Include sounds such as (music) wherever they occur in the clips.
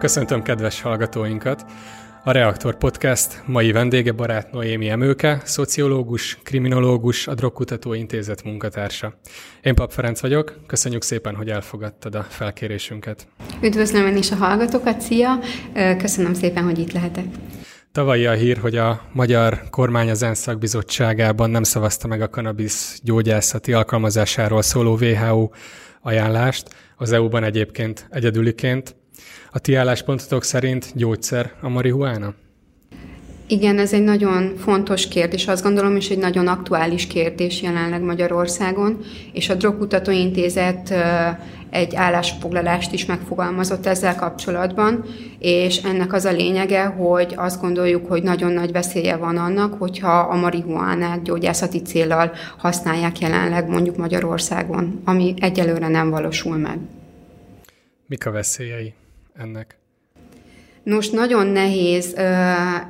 Köszöntöm kedves hallgatóinkat! A Reaktor Podcast mai vendége barát Noémi Emőke, szociológus, kriminológus, a Drogkutató Intézet munkatársa. Én Pap Ferenc vagyok, köszönjük szépen, hogy elfogadtad a felkérésünket. Üdvözlöm én is a hallgatókat, szia! Köszönöm szépen, hogy itt lehetek. Tavalyi a hír, hogy a magyar kormány az ENSZ szakbizottságában nem szavazta meg a kanabisz gyógyászati alkalmazásáról szóló WHO ajánlást, az EU-ban egyébként egyedüliként. A ti álláspontotok szerint gyógyszer a marihuána? Igen, ez egy nagyon fontos kérdés, azt gondolom, és egy nagyon aktuális kérdés jelenleg Magyarországon, és a Drogkutató Intézet egy állásfoglalást is megfogalmazott ezzel kapcsolatban, és ennek az a lényege, hogy azt gondoljuk, hogy nagyon nagy veszélye van annak, hogyha a marihuánát gyógyászati célral használják jelenleg mondjuk Magyarországon, ami egyelőre nem valósul meg. Mik a veszélyei ennek? Nos, nagyon nehéz ö,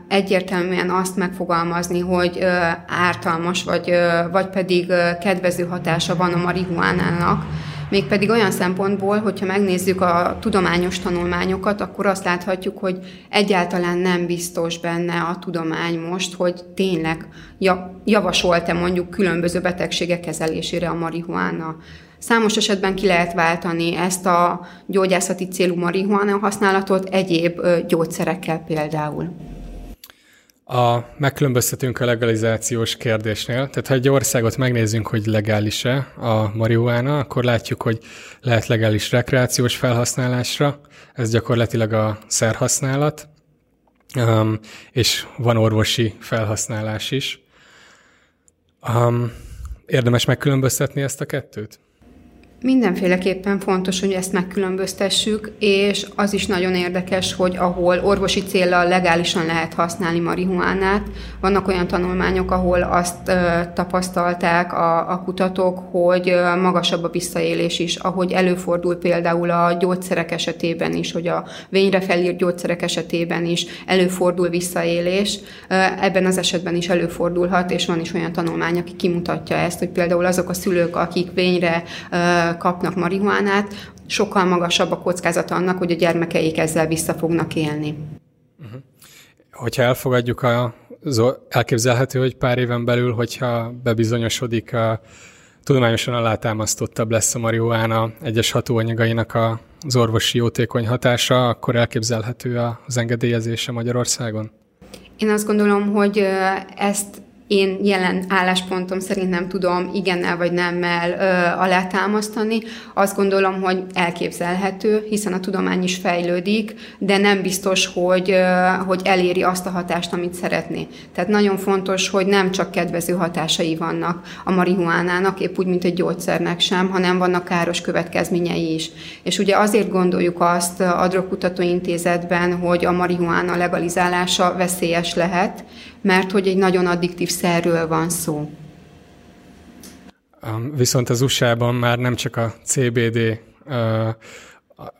egyértelműen azt megfogalmazni, hogy ö, ártalmas, vagy, ö, vagy pedig ö, kedvező hatása van a marihuánának, mégpedig olyan szempontból, hogyha megnézzük a tudományos tanulmányokat, akkor azt láthatjuk, hogy egyáltalán nem biztos benne a tudomány most, hogy tényleg javasolt-e mondjuk különböző betegségek kezelésére a marihuána. Számos esetben ki lehet váltani ezt a gyógyászati célú marihuána használatot egyéb gyógyszerekkel például. A, megkülönböztetünk a legalizációs kérdésnél. Tehát ha egy országot megnézzünk, hogy legális-e a marihuána, akkor látjuk, hogy lehet legális rekreációs felhasználásra, ez gyakorlatilag a szerhasználat, um, és van orvosi felhasználás is. Um, érdemes megkülönböztetni ezt a kettőt? Mindenféleképpen fontos, hogy ezt megkülönböztessük, és az is nagyon érdekes, hogy ahol orvosi célral legálisan lehet használni marihuánát, vannak olyan tanulmányok, ahol azt ö, tapasztalták a, a kutatók, hogy ö, magasabb a visszaélés is, ahogy előfordul például a gyógyszerek esetében is, hogy a vényre felírt gyógyszerek esetében is előfordul visszaélés. Ö, ebben az esetben is előfordulhat, és van is olyan tanulmány, aki kimutatja ezt, hogy például azok a szülők, akik vényre ö, kapnak marihuánát, sokkal magasabb a kockázat annak, hogy a gyermekeik ezzel vissza fognak élni. Uh-huh. Hogyha elfogadjuk, a, elképzelhető, hogy pár éven belül, hogyha bebizonyosodik a tudományosan alátámasztottabb lesz a marihuána egyes hatóanyagainak az orvosi jótékony hatása, akkor elképzelhető az engedélyezése Magyarországon? Én azt gondolom, hogy ezt én jelen álláspontom szerint nem tudom igennel vagy nemmel ö, alátámasztani. Azt gondolom, hogy elképzelhető, hiszen a tudomány is fejlődik, de nem biztos, hogy, ö, hogy eléri azt a hatást, amit szeretné. Tehát nagyon fontos, hogy nem csak kedvező hatásai vannak a marihuánának, épp úgy, mint egy gyógyszernek sem, hanem vannak káros következményei is. És ugye azért gondoljuk azt a Drogkutató Intézetben, hogy a marihuána legalizálása veszélyes lehet, mert hogy egy nagyon addiktív szerről van szó. Viszont az USA-ban már nem csak a CBD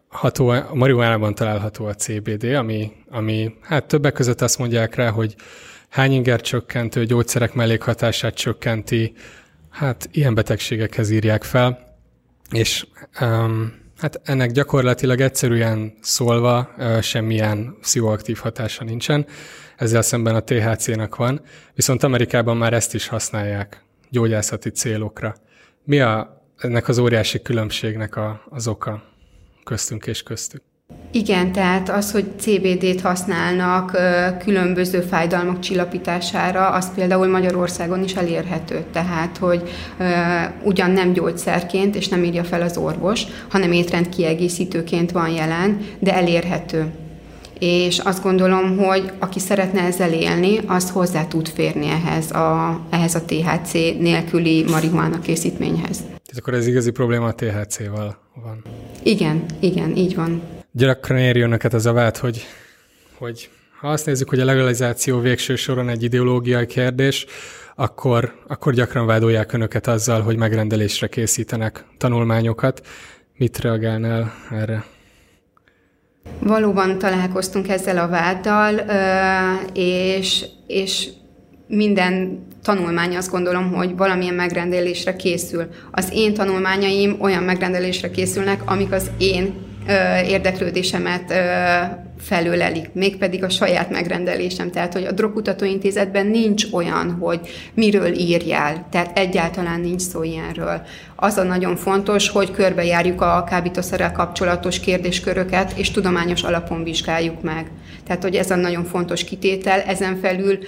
ható, a marihuánában található a CBD, ami, ami hát többek között azt mondják rá, hogy hány inger csökkentő, gyógyszerek mellékhatását csökkenti, hát ilyen betegségekhez írják fel, és um, hát ennek gyakorlatilag egyszerűen szólva semmilyen pszichoaktív hatása nincsen, ezzel szemben a THC-nak van, viszont Amerikában már ezt is használják gyógyászati célokra. Mi a, ennek az óriási különbségnek a, az oka köztünk és köztük? Igen, tehát az, hogy CBD-t használnak különböző fájdalmak csillapítására, az például Magyarországon is elérhető. Tehát, hogy ugyan nem gyógyszerként, és nem írja fel az orvos, hanem étrend kiegészítőként van jelen, de elérhető és azt gondolom, hogy aki szeretne ezzel élni, az hozzá tud férni ehhez a, ehhez a THC nélküli marihuána készítményhez. Tehát akkor ez igazi probléma a THC-val van. Igen, igen, így van. Gyakran érjön neked az a vád, hogy, hogy ha azt nézzük, hogy a legalizáció végső soron egy ideológiai kérdés, akkor, akkor gyakran vádolják önöket azzal, hogy megrendelésre készítenek tanulmányokat. Mit reagálnál erre? Valóban találkoztunk ezzel a váddal, és, és minden tanulmány azt gondolom, hogy valamilyen megrendelésre készül. Az én tanulmányaim olyan megrendelésre készülnek, amik az én érdeklődésemet felölelik, mégpedig a saját megrendelésem. Tehát, hogy a Drogkutatóintézetben nincs olyan, hogy miről írjál, tehát egyáltalán nincs szó ilyenről. Az a nagyon fontos, hogy körbejárjuk a kábítószerrel kapcsolatos kérdésköröket, és tudományos alapon vizsgáljuk meg. Tehát, hogy ez a nagyon fontos kitétel, ezen felül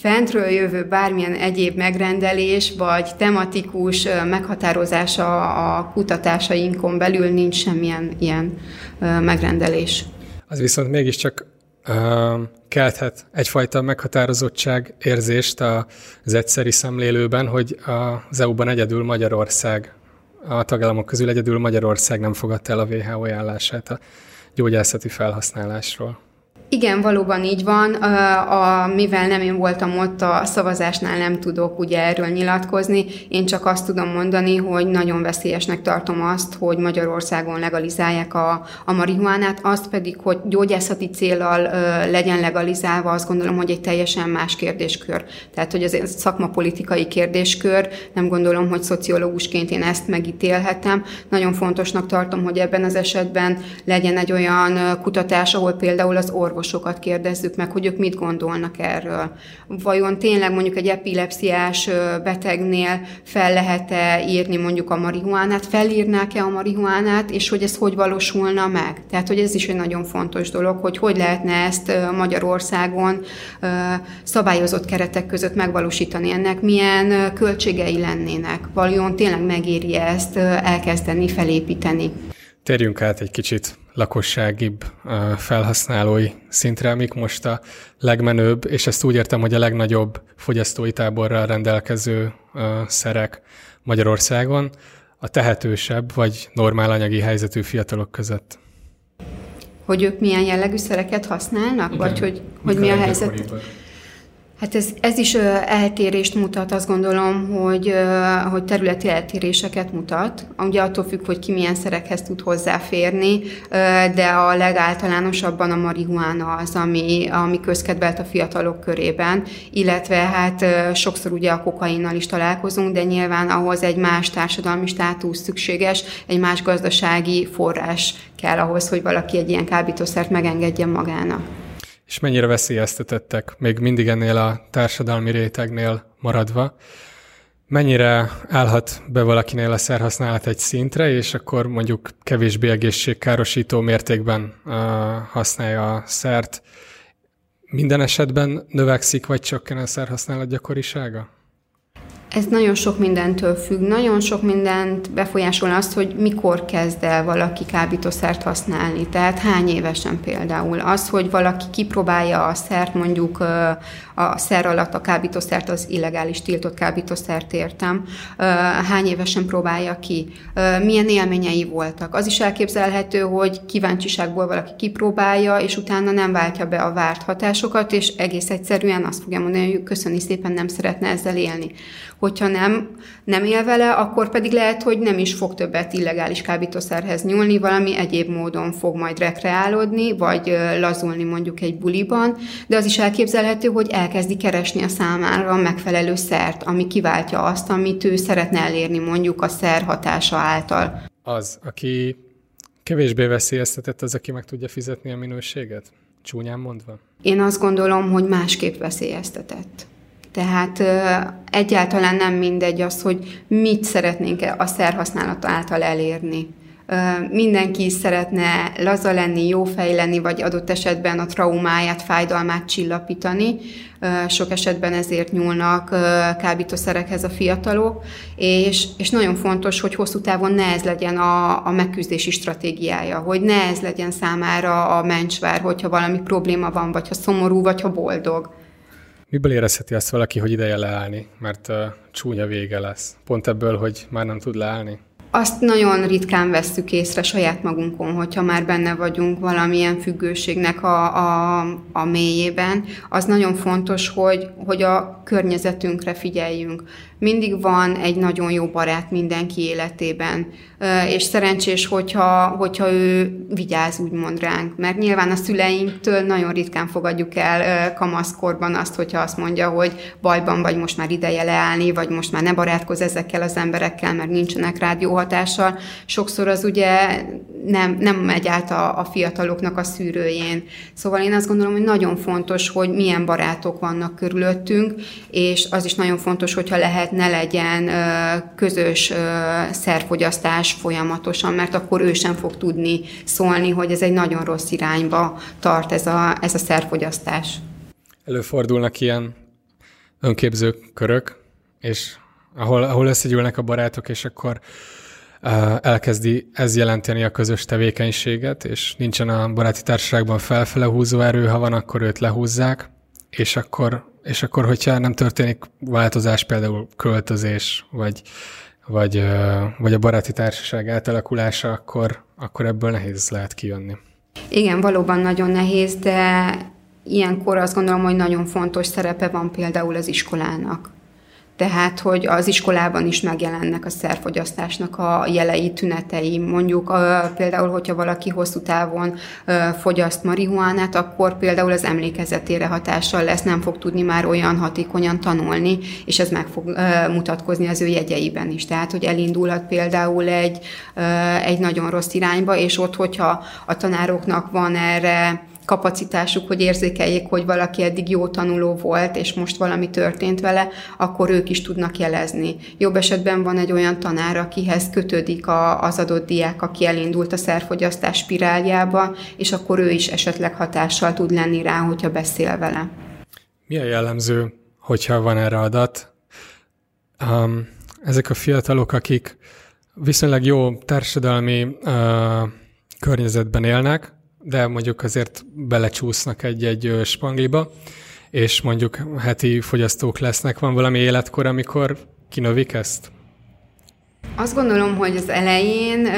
fentről jövő bármilyen egyéb megrendelés, vagy tematikus meghatározása a kutatásainkon belül nincs semmilyen ilyen megrendelés. Az viszont mégiscsak uh, kelthet egyfajta meghatározottság érzést az egyszeri szemlélőben, hogy az EU-ban egyedül Magyarország, a tagállamok közül egyedül Magyarország nem fogadta el a WHO ajánlását a gyógyászati felhasználásról. Igen, valóban így van. A, a, mivel nem én voltam ott a szavazásnál, nem tudok ugye erről nyilatkozni. Én csak azt tudom mondani, hogy nagyon veszélyesnek tartom azt, hogy Magyarországon legalizálják a, a marihuánát, azt pedig, hogy gyógyászati célral ö, legyen legalizálva, azt gondolom, hogy egy teljesen más kérdéskör. Tehát, hogy ez szakmapolitikai kérdéskör, nem gondolom, hogy szociológusként én ezt megítélhetem. Nagyon fontosnak tartom, hogy ebben az esetben legyen egy olyan kutatás, ahol például az orvos orvosokat kérdezzük meg, hogy ők mit gondolnak erről. Vajon tényleg mondjuk egy epilepsziás betegnél fel lehet-e írni mondjuk a marihuánát, felírnák-e a marihuánát, és hogy ez hogy valósulna meg? Tehát, hogy ez is egy nagyon fontos dolog, hogy hogy lehetne ezt Magyarországon szabályozott keretek között megvalósítani ennek, milyen költségei lennének. Vajon tényleg megéri ezt elkezdeni, felépíteni. Térjünk át egy kicsit lakosságibb felhasználói szintre, amik most a legmenőbb, és ezt úgy értem, hogy a legnagyobb fogyasztói táborral rendelkező szerek Magyarországon, a tehetősebb vagy normál anyagi helyzetű fiatalok között. Hogy ők milyen jellegű szereket használnak, Igen. vagy hogy, hogy mi a helyzet? Gyakoribb? Hát ez, ez is eltérést mutat, azt gondolom, hogy, hogy területi eltéréseket mutat. Ugye attól függ, hogy ki milyen szerekhez tud hozzáférni, de a legáltalánosabban a marihuána az, ami, ami közkedvelt a fiatalok körében, illetve hát sokszor ugye a kokainnal is találkozunk, de nyilván ahhoz egy más társadalmi státusz szükséges, egy más gazdasági forrás kell ahhoz, hogy valaki egy ilyen kábítószert megengedjen magának és mennyire veszélyeztetettek, még mindig ennél a társadalmi rétegnél maradva, mennyire állhat be valakinél a szerhasználat egy szintre, és akkor mondjuk kevésbé egészségkárosító mértékben uh, használja a szert. Minden esetben növekszik, vagy csökken a szerhasználat gyakorisága? Ez nagyon sok mindentől függ, nagyon sok mindent befolyásol azt, hogy mikor kezd el valaki kábítószert használni, tehát hány évesen például. Az, hogy valaki kipróbálja a szert, mondjuk a szer alatt a kábítószert, az illegális tiltott kábítószert értem, hány évesen próbálja ki, milyen élményei voltak. Az is elképzelhető, hogy kíváncsiságból valaki kipróbálja, és utána nem váltja be a várt hatásokat, és egész egyszerűen azt fogja mondani, hogy köszöni szépen nem szeretne ezzel élni hogyha nem, nem él vele, akkor pedig lehet, hogy nem is fog többet illegális kábítószerhez nyúlni, valami egyéb módon fog majd rekreálódni, vagy lazulni mondjuk egy buliban, de az is elképzelhető, hogy elkezdi keresni a számára a megfelelő szert, ami kiváltja azt, amit ő szeretne elérni mondjuk a szer hatása által. Az, aki kevésbé veszélyeztetett, az, aki meg tudja fizetni a minőséget? Csúnyán mondva? Én azt gondolom, hogy másképp veszélyeztetett. Tehát egyáltalán nem mindegy az, hogy mit szeretnénk a szerhasználat által elérni. Mindenki szeretne laza lenni, jó fej vagy adott esetben a traumáját, fájdalmát csillapítani. Sok esetben ezért nyúlnak kábítószerekhez a fiatalok, és, és nagyon fontos, hogy hosszú távon ne ez legyen a, a megküzdési stratégiája, hogy ne ez legyen számára a mencsvár, hogyha valami probléma van, vagy ha szomorú, vagy ha boldog. Miből érezheti azt valaki, hogy ideje leállni, mert uh, csúnya vége lesz? Pont ebből, hogy már nem tud leállni? Azt nagyon ritkán vesszük észre saját magunkon, hogyha már benne vagyunk valamilyen függőségnek a, a, a mélyében. Az nagyon fontos, hogy, hogy a környezetünkre figyeljünk. Mindig van egy nagyon jó barát mindenki életében, és szerencsés, hogyha, hogyha ő vigyáz úgymond ránk, mert nyilván a szüleinktől nagyon ritkán fogadjuk el kamaszkorban azt, hogyha azt mondja, hogy bajban vagy most már ideje leállni, vagy most már ne barátkozz ezekkel az emberekkel, mert nincsenek rád jó hatással, sokszor az ugye nem, nem megy át a, a fiataloknak a szűrőjén. Szóval én azt gondolom, hogy nagyon fontos, hogy milyen barátok vannak körülöttünk, és az is nagyon fontos, hogyha lehet, ne legyen közös szerfogyasztás folyamatosan, mert akkor ő sem fog tudni szólni, hogy ez egy nagyon rossz irányba tart ez a, ez a szerfogyasztás. Előfordulnak ilyen önképző körök, és ahol, ahol összegyűlnek a barátok, és akkor elkezdi ez jelenteni a közös tevékenységet, és nincsen a baráti társaságban felfele húzó erő, ha van, akkor őt lehúzzák, és akkor, és akkor hogyha nem történik változás, például költözés, vagy, vagy, vagy a baráti társaság átalakulása, akkor, akkor ebből nehéz lehet kijönni. Igen, valóban nagyon nehéz, de ilyenkor azt gondolom, hogy nagyon fontos szerepe van például az iskolának. Tehát, hogy az iskolában is megjelennek a szerfogyasztásnak a jelei, tünetei. Mondjuk például, hogyha valaki hosszú távon fogyaszt marihuánát, akkor például az emlékezetére hatással lesz, nem fog tudni már olyan hatékonyan tanulni, és ez meg fog mutatkozni az ő jegyeiben is. Tehát, hogy elindulhat például egy, egy nagyon rossz irányba, és ott, hogyha a tanároknak van erre kapacitásuk, hogy érzékeljék, hogy valaki eddig jó tanuló volt, és most valami történt vele, akkor ők is tudnak jelezni. Jobb esetben van egy olyan tanár, akihez kötődik a, az adott diák, aki elindult a szerfogyasztás spiráljába, és akkor ő is esetleg hatással tud lenni rá, hogyha beszél vele. Mi a jellemző, hogyha van erre adat? Um, ezek a fiatalok, akik viszonylag jó társadalmi uh, környezetben élnek, de mondjuk azért belecsúsznak egy-egy spangliba, és mondjuk heti fogyasztók lesznek. Van valami életkor, amikor kinövik ezt? Azt gondolom, hogy az elején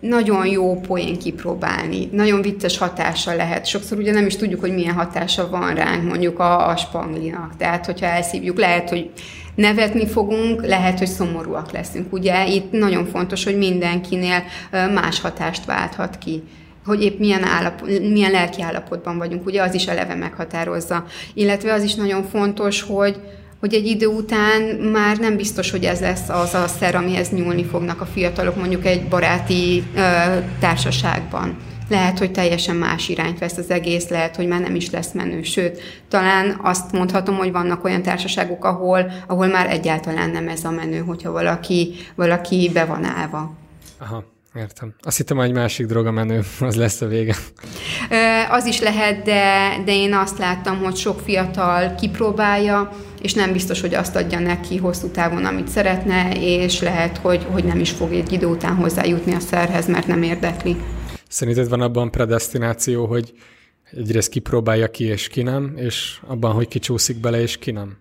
nagyon jó poén kipróbálni, nagyon vicces hatása lehet. Sokszor ugye nem is tudjuk, hogy milyen hatása van ránk mondjuk a, a spanglinak. Tehát, hogyha elszívjuk, lehet, hogy nevetni fogunk, lehet, hogy szomorúak leszünk. Ugye itt nagyon fontos, hogy mindenkinél más hatást válthat ki hogy épp milyen, állapot, milyen lelki állapotban vagyunk, ugye az is eleve meghatározza. Illetve az is nagyon fontos, hogy, hogy egy idő után már nem biztos, hogy ez lesz az a szer, amihez nyúlni fognak a fiatalok mondjuk egy baráti ö, társaságban. Lehet, hogy teljesen más irányt vesz az egész, lehet, hogy már nem is lesz menő. Sőt, talán azt mondhatom, hogy vannak olyan társaságok, ahol, ahol már egyáltalán nem ez a menő, hogyha valaki, valaki be van állva. Aha. Értem. Azt hittem, egy másik droga menő, (laughs) az lesz a vége. Az is lehet, de, de én azt láttam, hogy sok fiatal kipróbálja, és nem biztos, hogy azt adja neki hosszú távon, amit szeretne, és lehet, hogy, hogy nem is fog egy idő után hozzájutni a szerhez, mert nem érdekli. Szerinted van abban predestináció, hogy egyrészt kipróbálja ki, és ki nem, és abban, hogy kicsúszik bele, és ki nem?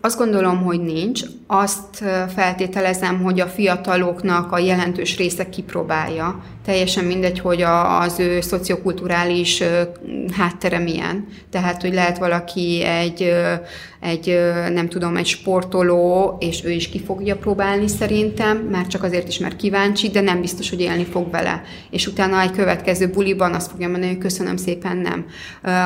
Azt gondolom, hogy nincs. Azt feltételezem, hogy a fiataloknak a jelentős része kipróbálja. Teljesen mindegy, hogy a, az ő szociokulturális háttere milyen. Tehát, hogy lehet valaki egy, egy, nem tudom, egy sportoló, és ő is ki fogja próbálni szerintem, már csak azért is, mert kíváncsi, de nem biztos, hogy élni fog vele. És utána egy következő buliban azt fogja mondani, hogy köszönöm szépen, nem.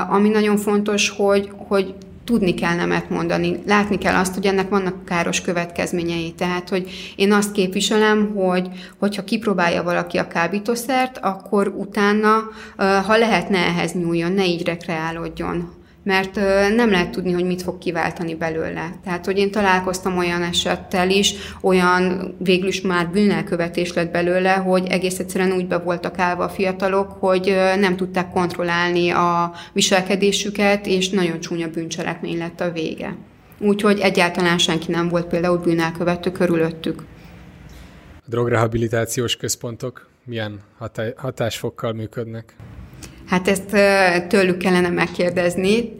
Ami nagyon fontos, hogy, hogy tudni kell nemet mondani. Látni kell azt, hogy ennek vannak káros következményei. Tehát, hogy én azt képviselem, hogy hogyha kipróbálja valaki a kábítószert, akkor utána, ha lehetne ehhez nyúljon, ne így rekreálódjon mert nem lehet tudni, hogy mit fog kiváltani belőle. Tehát, hogy én találkoztam olyan esettel is, olyan végül is már bűnelkövetés lett belőle, hogy egész egyszerűen úgy be voltak állva a fiatalok, hogy nem tudták kontrollálni a viselkedésüket, és nagyon csúnya bűncselekmény lett a vége. Úgyhogy egyáltalán senki nem volt például bűnelkövető körülöttük. A drogrehabilitációs központok milyen hatásfokkal működnek? Hát ezt tőlük kellene megkérdezni,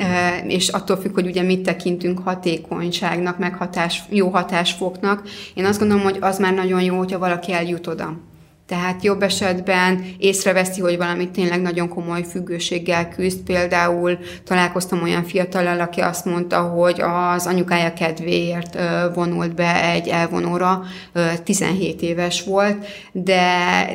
és attól függ, hogy ugye mit tekintünk hatékonyságnak, meg hatás, jó hatásfoknak. Én azt gondolom, hogy az már nagyon jó, hogyha valaki eljut oda. Tehát jobb esetben észreveszi, hogy valamit tényleg nagyon komoly függőséggel küzd. Például találkoztam olyan fiatalal, aki azt mondta, hogy az anyukája kedvéért vonult be egy elvonóra, 17 éves volt, de,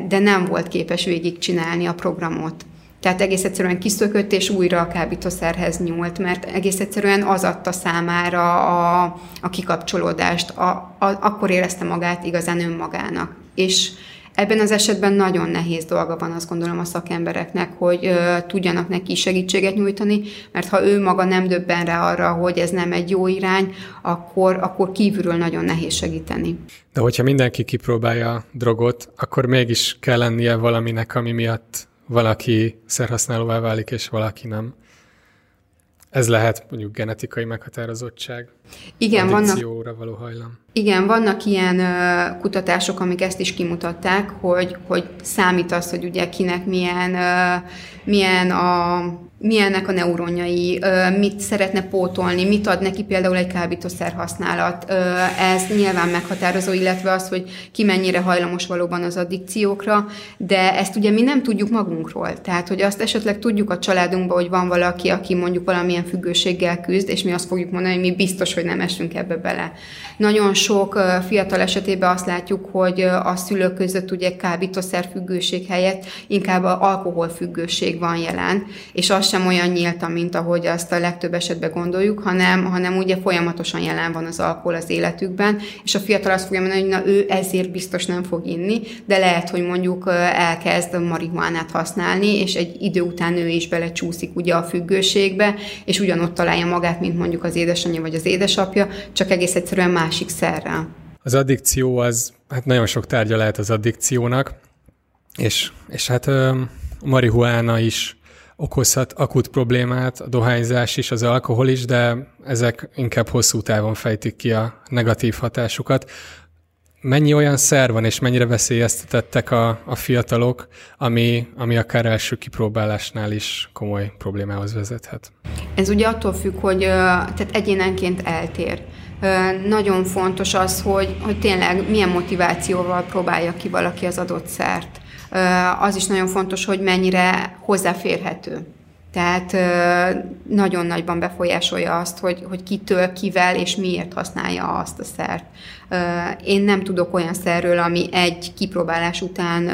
de nem volt képes végigcsinálni a programot Tehát egész egyszerűen kiszökött, és újra a kábítószerhez nyúlt, mert egész egyszerűen az adta számára a, a kikapcsolódást, a, a, akkor érezte magát igazán önmagának. És Ebben az esetben nagyon nehéz dolga van, azt gondolom a szakembereknek, hogy ö, tudjanak neki segítséget nyújtani, mert ha ő maga nem döbben rá arra, hogy ez nem egy jó irány, akkor, akkor kívülről nagyon nehéz segíteni. De hogyha mindenki kipróbálja a drogot, akkor mégis kell lennie valaminek, ami miatt valaki szerhasználóvá válik, és valaki nem. Ez lehet mondjuk genetikai meghatározottság, Igen, vannak, való hajlam. Igen, vannak ilyen uh, kutatások, amik ezt is kimutatták, hogy, hogy számít az, hogy ugye kinek milyen, uh, milyen a milyennek a neuronjai, mit szeretne pótolni, mit ad neki például egy kábítószer használat. Ez nyilván meghatározó, illetve az, hogy ki mennyire hajlamos valóban az addikciókra, de ezt ugye mi nem tudjuk magunkról. Tehát, hogy azt esetleg tudjuk a családunkban, hogy van valaki, aki mondjuk valamilyen függőséggel küzd, és mi azt fogjuk mondani, hogy mi biztos, hogy nem esünk ebbe bele. Nagyon sok fiatal esetében azt látjuk, hogy a szülők között ugye kábítószer függőség helyett inkább alkoholfüggőség van jelen, és az sem olyan nyíltan, mint ahogy azt a legtöbb esetben gondoljuk, hanem, hanem ugye folyamatosan jelen van az alkohol az életükben, és a fiatal azt fogja mondani, hogy na ő ezért biztos nem fog inni, de lehet, hogy mondjuk elkezd marihuánát használni, és egy idő után ő is belecsúszik ugye a függőségbe, és ugyanott találja magát, mint mondjuk az édesanyja vagy az édesapja, csak egész egyszerűen másik szerrel. Az addikció az, hát nagyon sok tárgya lehet az addikciónak, és, és hát a marihuána is okozhat akut problémát, a dohányzás is, az alkohol is, de ezek inkább hosszú távon fejtik ki a negatív hatásukat. Mennyi olyan szer van, és mennyire veszélyeztetettek a, a fiatalok, ami, ami akár első kipróbálásnál is komoly problémához vezethet? Ez ugye attól függ, hogy tehát egyénenként eltér. Nagyon fontos az, hogy, hogy tényleg milyen motivációval próbálja ki valaki az adott szert az is nagyon fontos, hogy mennyire hozzáférhető. Tehát nagyon nagyban befolyásolja azt, hogy, hogy kitől, kivel és miért használja azt a szert. Én nem tudok olyan szerről, ami egy kipróbálás után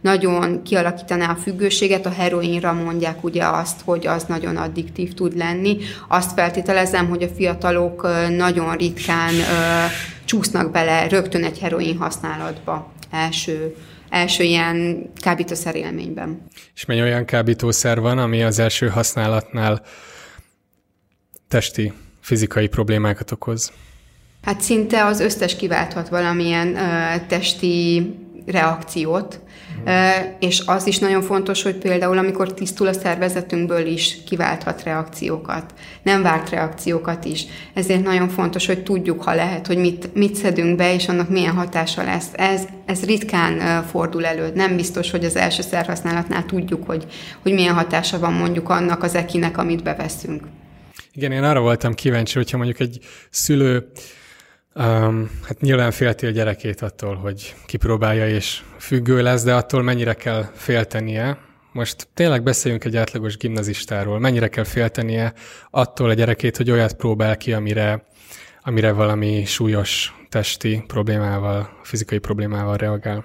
nagyon kialakítaná a függőséget. A heroinra mondják ugye azt, hogy az nagyon addiktív tud lenni. Azt feltételezem, hogy a fiatalok nagyon ritkán csúsznak bele rögtön egy heroin használatba első első ilyen kábítószer élményben. És mennyi olyan kábítószer van, ami az első használatnál testi, fizikai problémákat okoz? Hát szinte az összes kiválthat valamilyen uh, testi reakciót, és az is nagyon fontos, hogy például amikor tisztul a szervezetünkből is kiválthat reakciókat, nem várt reakciókat is. Ezért nagyon fontos, hogy tudjuk, ha lehet, hogy mit, mit szedünk be, és annak milyen hatása lesz. Ez, ez ritkán fordul elő. Nem biztos, hogy az első szerhasználatnál tudjuk, hogy, hogy milyen hatása van mondjuk annak az ekinek, amit beveszünk. Igen, én arra voltam kíváncsi, hogyha mondjuk egy szülő Um, hát nyilván félti a gyerekét attól, hogy kipróbálja és függő lesz, de attól mennyire kell féltenie. Most tényleg beszéljünk egy átlagos gimnazistáról. Mennyire kell féltenie attól a gyerekét, hogy olyat próbál ki, amire, amire valami súlyos testi problémával, fizikai problémával reagál?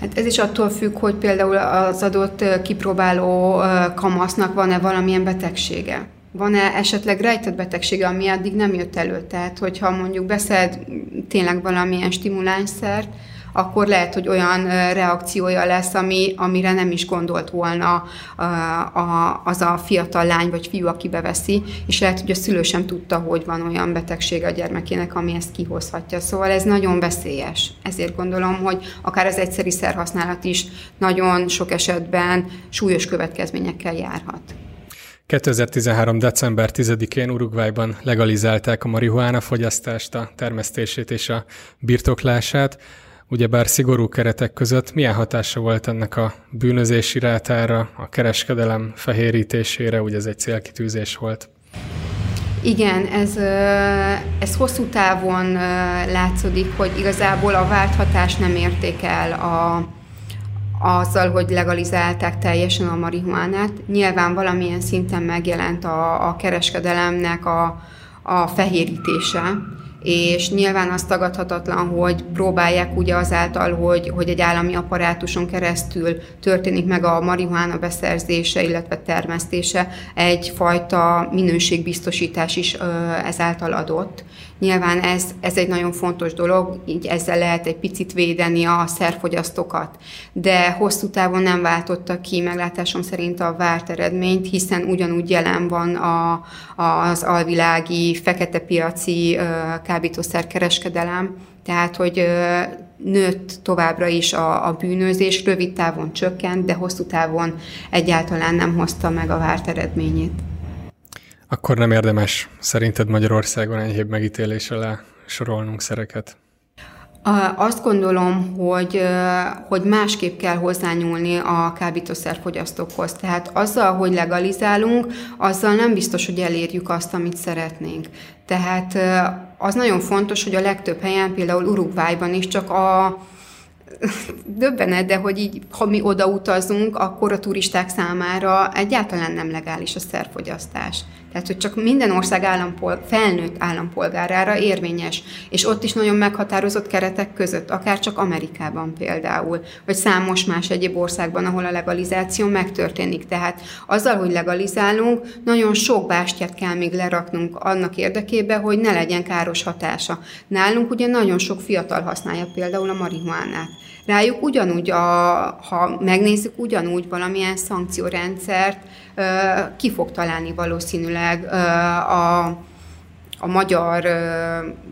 Hát ez is attól függ, hogy például az adott kipróbáló kamasznak van-e valamilyen betegsége van-e esetleg rejtett betegsége, ami addig nem jött elő? Tehát, hogyha mondjuk beszed tényleg valamilyen stimulánszert, akkor lehet, hogy olyan reakciója lesz, ami, amire nem is gondolt volna a, a, az a fiatal lány vagy fiú, aki beveszi, és lehet, hogy a szülő sem tudta, hogy van olyan betegsége a gyermekének, ami ezt kihozhatja. Szóval ez nagyon veszélyes. Ezért gondolom, hogy akár az egyszeri szerhasználat is nagyon sok esetben súlyos következményekkel járhat. 2013. december 10-én Uruguayban legalizálták a marihuána fogyasztást, a termesztését és a birtoklását. Ugyebár szigorú keretek között milyen hatása volt ennek a bűnözési rátára, a kereskedelem fehérítésére, ugye ez egy célkitűzés volt? Igen, ez, ez hosszú távon látszódik, hogy igazából a várt hatást nem érték el a, azzal, hogy legalizálták teljesen a marihuánát. Nyilván valamilyen szinten megjelent a, a kereskedelemnek a, a fehérítése, és nyilván az tagadhatatlan, hogy próbálják ugye azáltal, hogy, hogy egy állami apparátuson keresztül történik meg a marihuána beszerzése, illetve termesztése, egyfajta minőségbiztosítás is ezáltal adott. Nyilván ez, ez egy nagyon fontos dolog, így ezzel lehet egy picit védeni a szerfogyasztókat, de hosszú távon nem váltotta ki meglátásom szerint a várt eredményt, hiszen ugyanúgy jelen van a, az alvilági fekete piaci kábítószerkereskedelem, tehát, hogy nőtt továbbra is a, a bűnözés, rövid távon csökkent, de hosszú távon egyáltalán nem hozta meg a várt eredményét. Akkor nem érdemes szerinted Magyarországon enyhébb megítélés alá sorolnunk szereket? Azt gondolom, hogy, hogy másképp kell hozzányúlni a kábítószerfogyasztókhoz. Tehát azzal, hogy legalizálunk, azzal nem biztos, hogy elérjük azt, amit szeretnénk. Tehát az nagyon fontos, hogy a legtöbb helyen, például Uruguayban is csak a (laughs) döbbened, de hogy így, ha mi oda utazunk, akkor a turisták számára egyáltalán nem legális a szerfogyasztás. Tehát, hogy csak minden ország állampol, felnőtt állampolgárára érvényes, és ott is nagyon meghatározott keretek között, akár csak Amerikában például, vagy számos más egyéb országban, ahol a legalizáció megtörténik. Tehát azzal, hogy legalizálunk, nagyon sok bástyát kell még leraknunk annak érdekében, hogy ne legyen káros hatása. Nálunk ugye nagyon sok fiatal használja például a marihuánát. Rájuk ugyanúgy, a, ha megnézzük, ugyanúgy valamilyen szankciórendszert ki fog találni valószínűleg a, a magyar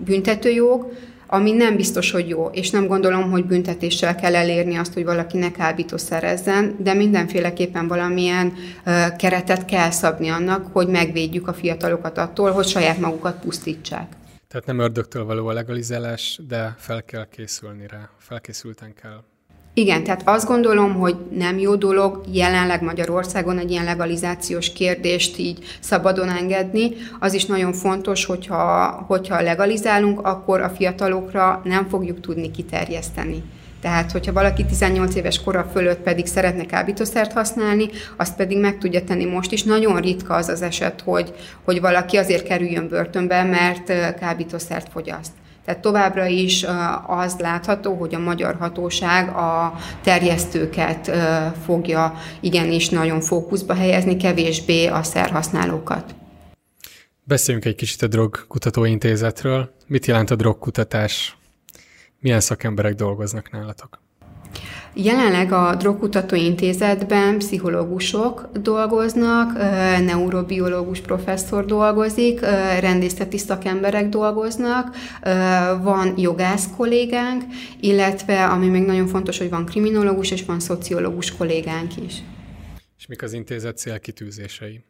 büntetőjog, ami nem biztos, hogy jó, és nem gondolom, hogy büntetéssel kell elérni azt, hogy valaki ne kábító szerezzen, de mindenféleképpen valamilyen keretet kell szabni annak, hogy megvédjük a fiatalokat attól, hogy saját magukat pusztítsák. Tehát nem ördögtől való a legalizálás, de fel kell készülni rá, felkészülten kell. Igen, tehát azt gondolom, hogy nem jó dolog jelenleg Magyarországon egy ilyen legalizációs kérdést így szabadon engedni. Az is nagyon fontos, hogyha, hogyha legalizálunk, akkor a fiatalokra nem fogjuk tudni kiterjeszteni. Tehát, hogyha valaki 18 éves kora fölött pedig szeretne kábítószert használni, azt pedig meg tudja tenni most is. Nagyon ritka az az eset, hogy, hogy valaki azért kerüljön börtönbe, mert kábítószert fogyaszt. Tehát továbbra is az látható, hogy a magyar hatóság a terjesztőket fogja igenis nagyon fókuszba helyezni, kevésbé a szerhasználókat. Beszéljünk egy kicsit a drogkutatóintézetről. Mit jelent a drogkutatás? Milyen szakemberek dolgoznak nálatok? Jelenleg a Drogkutató Intézetben pszichológusok dolgoznak, neurobiológus professzor dolgozik, rendészeti szakemberek dolgoznak, van jogász kollégánk, illetve ami még nagyon fontos, hogy van kriminológus és van szociológus kollégánk is. És mik az intézet célkitűzései?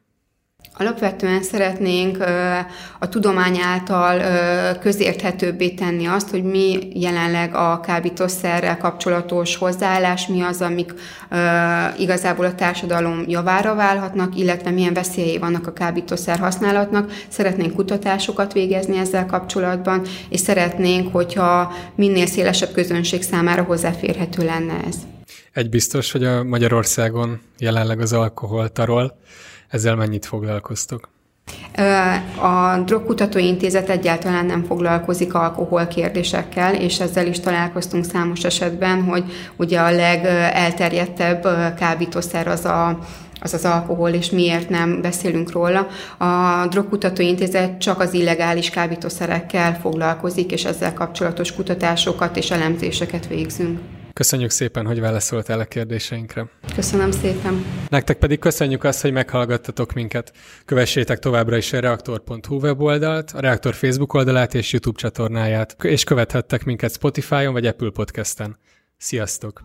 Alapvetően szeretnénk a tudomány által közérthetőbbé tenni azt, hogy mi jelenleg a kábítószerrel kapcsolatos hozzáállás, mi az, amik igazából a társadalom javára válhatnak, illetve milyen veszélyei vannak a kábítószer használatnak. Szeretnénk kutatásokat végezni ezzel kapcsolatban, és szeretnénk, hogyha minél szélesebb közönség számára hozzáférhető lenne ez. Egy biztos, hogy a Magyarországon jelenleg az alkohol tarol, ezzel mennyit foglalkoztok? A Drogkutató Intézet egyáltalán nem foglalkozik alkohol kérdésekkel, és ezzel is találkoztunk számos esetben, hogy ugye a legelterjedtebb kábítószer az a az az alkohol, és miért nem beszélünk róla. A Drogkutató Intézet csak az illegális kábítószerekkel foglalkozik, és ezzel kapcsolatos kutatásokat és elemzéseket végzünk. Köszönjük szépen, hogy válaszoltál a kérdéseinkre. Köszönöm szépen. Nektek pedig köszönjük azt, hogy meghallgattatok minket. Kövessétek továbbra is a reaktor.hu weboldalt, a Reaktor Facebook oldalát és YouTube csatornáját, és követhettek minket Spotify-on vagy Apple Podcast-en. Sziasztok!